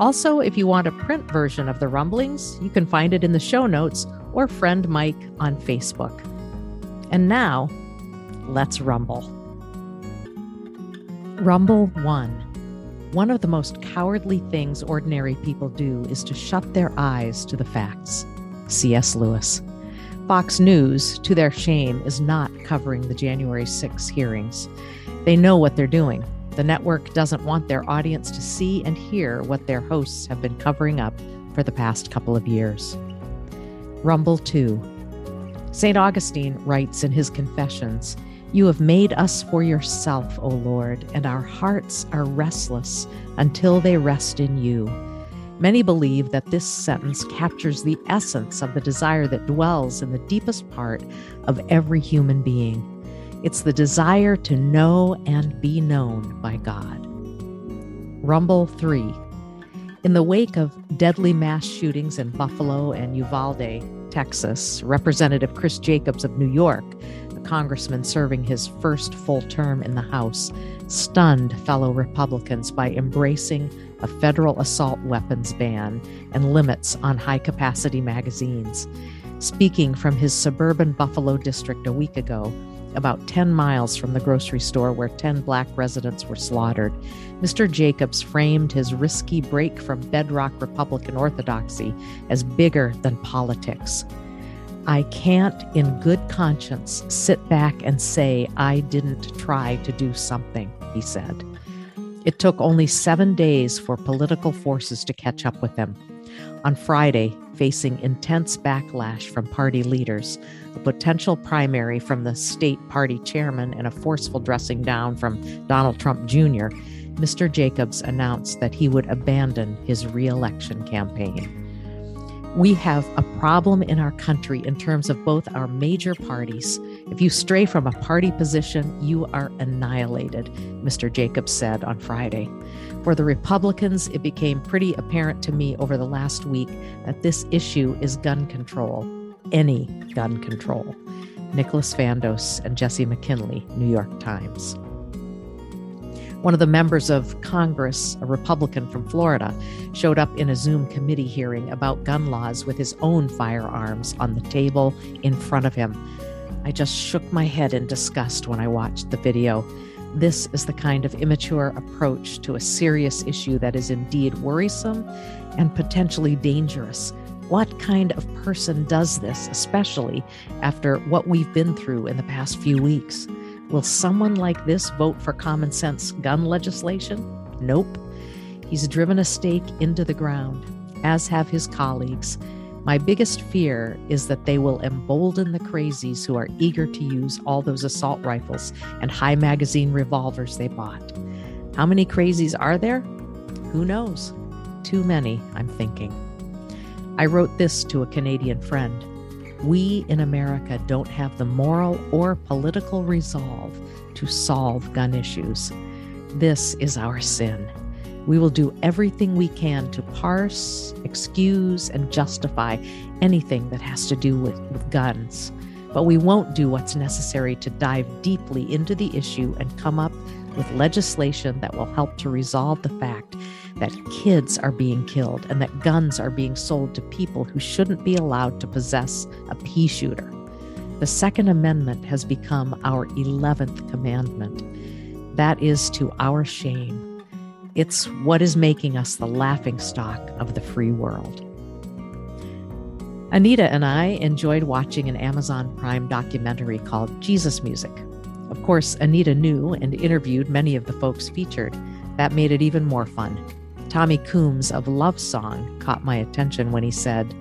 Also, if you want a print version of the rumblings, you can find it in the show notes or friend Mike on Facebook. And now, let's rumble. Rumble 1. One of the most cowardly things ordinary people do is to shut their eyes to the facts. C.S. Lewis. Fox News, to their shame, is not covering the January 6 hearings. They know what they're doing. The network doesn't want their audience to see and hear what their hosts have been covering up for the past couple of years. Rumble 2. St. Augustine writes in his Confessions You have made us for yourself, O Lord, and our hearts are restless until they rest in you. Many believe that this sentence captures the essence of the desire that dwells in the deepest part of every human being it's the desire to know and be known by God. Rumble 3. In the wake of deadly mass shootings in Buffalo and Uvalde, Texas, Representative Chris Jacobs of New York, a congressman serving his first full term in the House, stunned fellow Republicans by embracing a federal assault weapons ban and limits on high capacity magazines. Speaking from his suburban Buffalo district a week ago, about 10 miles from the grocery store where 10 black residents were slaughtered, Mr. Jacobs framed his risky break from bedrock Republican orthodoxy as bigger than politics. I can't, in good conscience, sit back and say I didn't try to do something, he said. It took only seven days for political forces to catch up with him. On Friday, facing intense backlash from party leaders, a potential primary from the state party chairman, and a forceful dressing down from Donald Trump Jr., Mr. Jacobs announced that he would abandon his reelection campaign. We have a problem in our country in terms of both our major parties. If you stray from a party position, you are annihilated, Mr. Jacobs said on Friday. For the Republicans, it became pretty apparent to me over the last week that this issue is gun control, any gun control. Nicholas Fandos and Jesse McKinley, New York Times. One of the members of Congress, a Republican from Florida, showed up in a Zoom committee hearing about gun laws with his own firearms on the table in front of him. I just shook my head in disgust when I watched the video. This is the kind of immature approach to a serious issue that is indeed worrisome and potentially dangerous. What kind of person does this, especially after what we've been through in the past few weeks? Will someone like this vote for common sense gun legislation? Nope. He's driven a stake into the ground, as have his colleagues. My biggest fear is that they will embolden the crazies who are eager to use all those assault rifles and high magazine revolvers they bought. How many crazies are there? Who knows? Too many, I'm thinking. I wrote this to a Canadian friend we in America don't have the moral or political resolve to solve gun issues. This is our sin. We will do everything we can to parse, excuse, and justify anything that has to do with, with guns. But we won't do what's necessary to dive deeply into the issue and come up with legislation that will help to resolve the fact that kids are being killed and that guns are being sold to people who shouldn't be allowed to possess a pea shooter. The Second Amendment has become our 11th commandment. That is to our shame. It's what is making us the laughing stock of the free world. Anita and I enjoyed watching an Amazon Prime documentary called Jesus Music. Of course, Anita knew and interviewed many of the folks featured. That made it even more fun. Tommy Coomes of Love Song caught my attention when he said,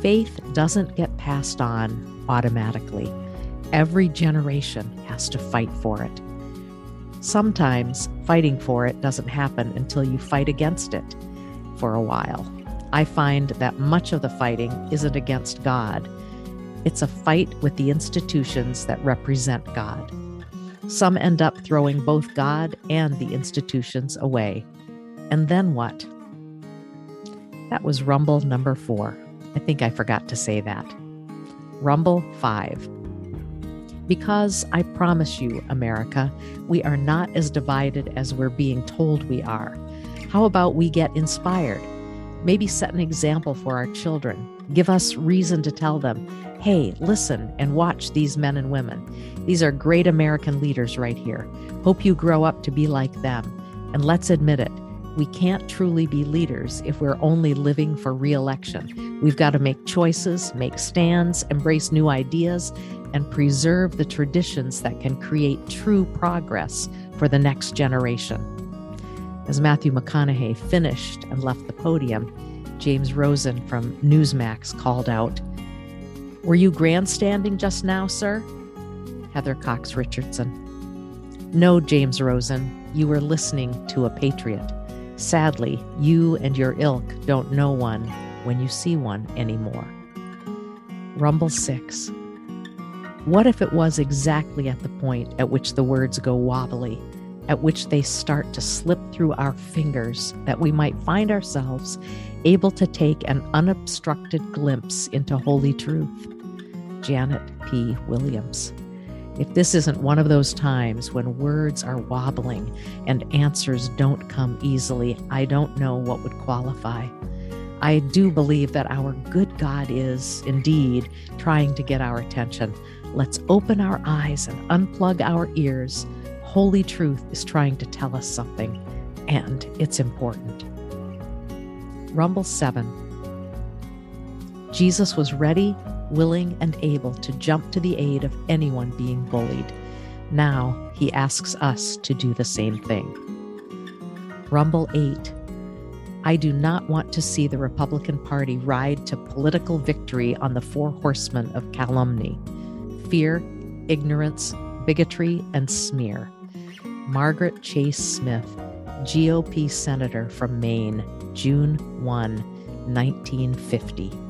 Faith doesn't get passed on automatically. Every generation has to fight for it. Sometimes fighting for it doesn't happen until you fight against it for a while. I find that much of the fighting isn't against God, it's a fight with the institutions that represent God. Some end up throwing both God and the institutions away. And then what? That was Rumble number four. I think I forgot to say that. Rumble five. Because I promise you, America, we are not as divided as we're being told we are. How about we get inspired? Maybe set an example for our children. Give us reason to tell them, hey, listen and watch these men and women. These are great American leaders right here. Hope you grow up to be like them. And let's admit it, we can't truly be leaders if we're only living for reelection. We've got to make choices, make stands, embrace new ideas, and preserve the traditions that can create true progress for the next generation. As Matthew McConaughey finished and left the podium, James Rosen from Newsmax called out, Were you grandstanding just now, sir? Heather Cox Richardson. No, James Rosen, you were listening to a patriot. Sadly, you and your ilk don't know one when you see one anymore. Rumble 6. What if it was exactly at the point at which the words go wobbly, at which they start to slip through our fingers, that we might find ourselves able to take an unobstructed glimpse into holy truth? Janet P. Williams. If this isn't one of those times when words are wobbling and answers don't come easily, I don't know what would qualify. I do believe that our good God is, indeed, trying to get our attention. Let's open our eyes and unplug our ears. Holy truth is trying to tell us something, and it's important. Rumble 7 Jesus was ready willing and able to jump to the aid of anyone being bullied. Now he asks us to do the same thing. Rumble 8. I do not want to see the Republican Party ride to political victory on the four horsemen of calumny fear, ignorance, bigotry, and smear. Margaret Chase Smith, GOP Senator from Maine, June 1, 1950.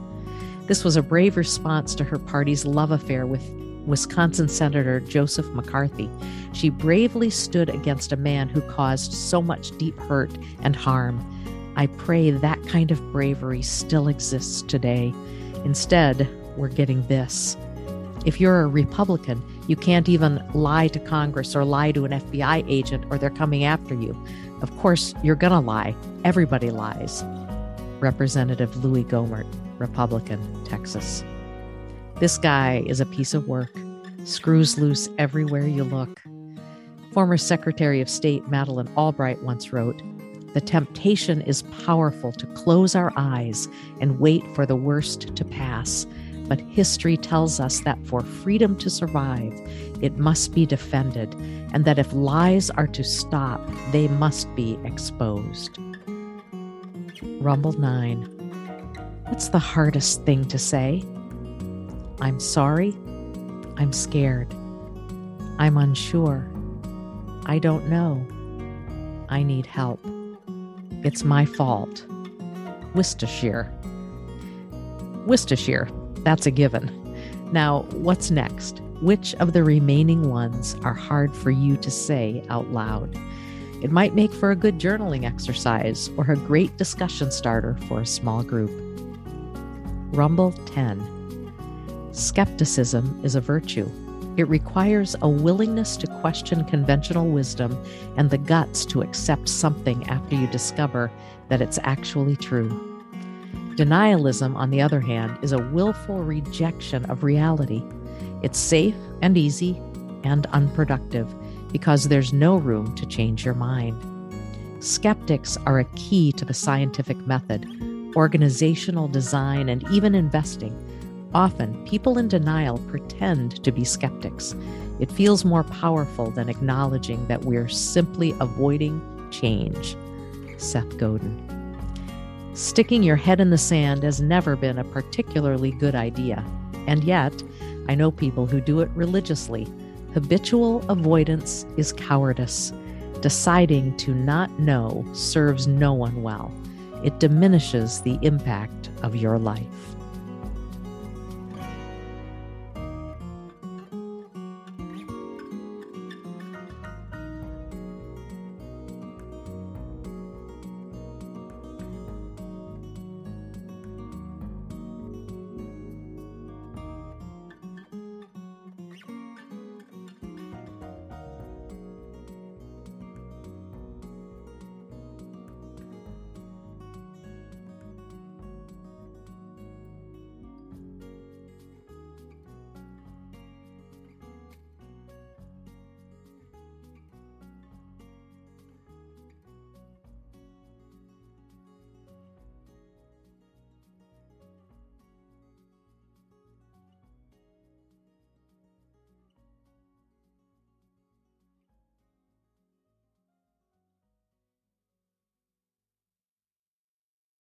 This was a brave response to her party's love affair with Wisconsin Senator Joseph McCarthy. She bravely stood against a man who caused so much deep hurt and harm. I pray that kind of bravery still exists today. Instead, we're getting this. If you're a Republican, you can't even lie to Congress or lie to an FBI agent or they're coming after you. Of course, you're going to lie. Everybody lies. Representative Louie Gohmert. Republican, Texas. This guy is a piece of work, screws loose everywhere you look. Former Secretary of State Madeleine Albright once wrote The temptation is powerful to close our eyes and wait for the worst to pass. But history tells us that for freedom to survive, it must be defended, and that if lies are to stop, they must be exposed. Rumble 9 What's the hardest thing to say? I'm sorry. I'm scared. I'm unsure. I don't know. I need help. It's my fault. Worcestershire. Worcestershire, that's a given. Now, what's next? Which of the remaining ones are hard for you to say out loud? It might make for a good journaling exercise or a great discussion starter for a small group. Rumble 10. Skepticism is a virtue. It requires a willingness to question conventional wisdom and the guts to accept something after you discover that it's actually true. Denialism, on the other hand, is a willful rejection of reality. It's safe and easy and unproductive because there's no room to change your mind. Skeptics are a key to the scientific method organizational design, and even investing, Often, people in denial pretend to be skeptics. It feels more powerful than acknowledging that we're simply avoiding change. Seth Godin. Sticking your head in the sand has never been a particularly good idea. And yet, I know people who do it religiously. Habitual avoidance is cowardice. Deciding to not know serves no one well. It diminishes the impact of your life.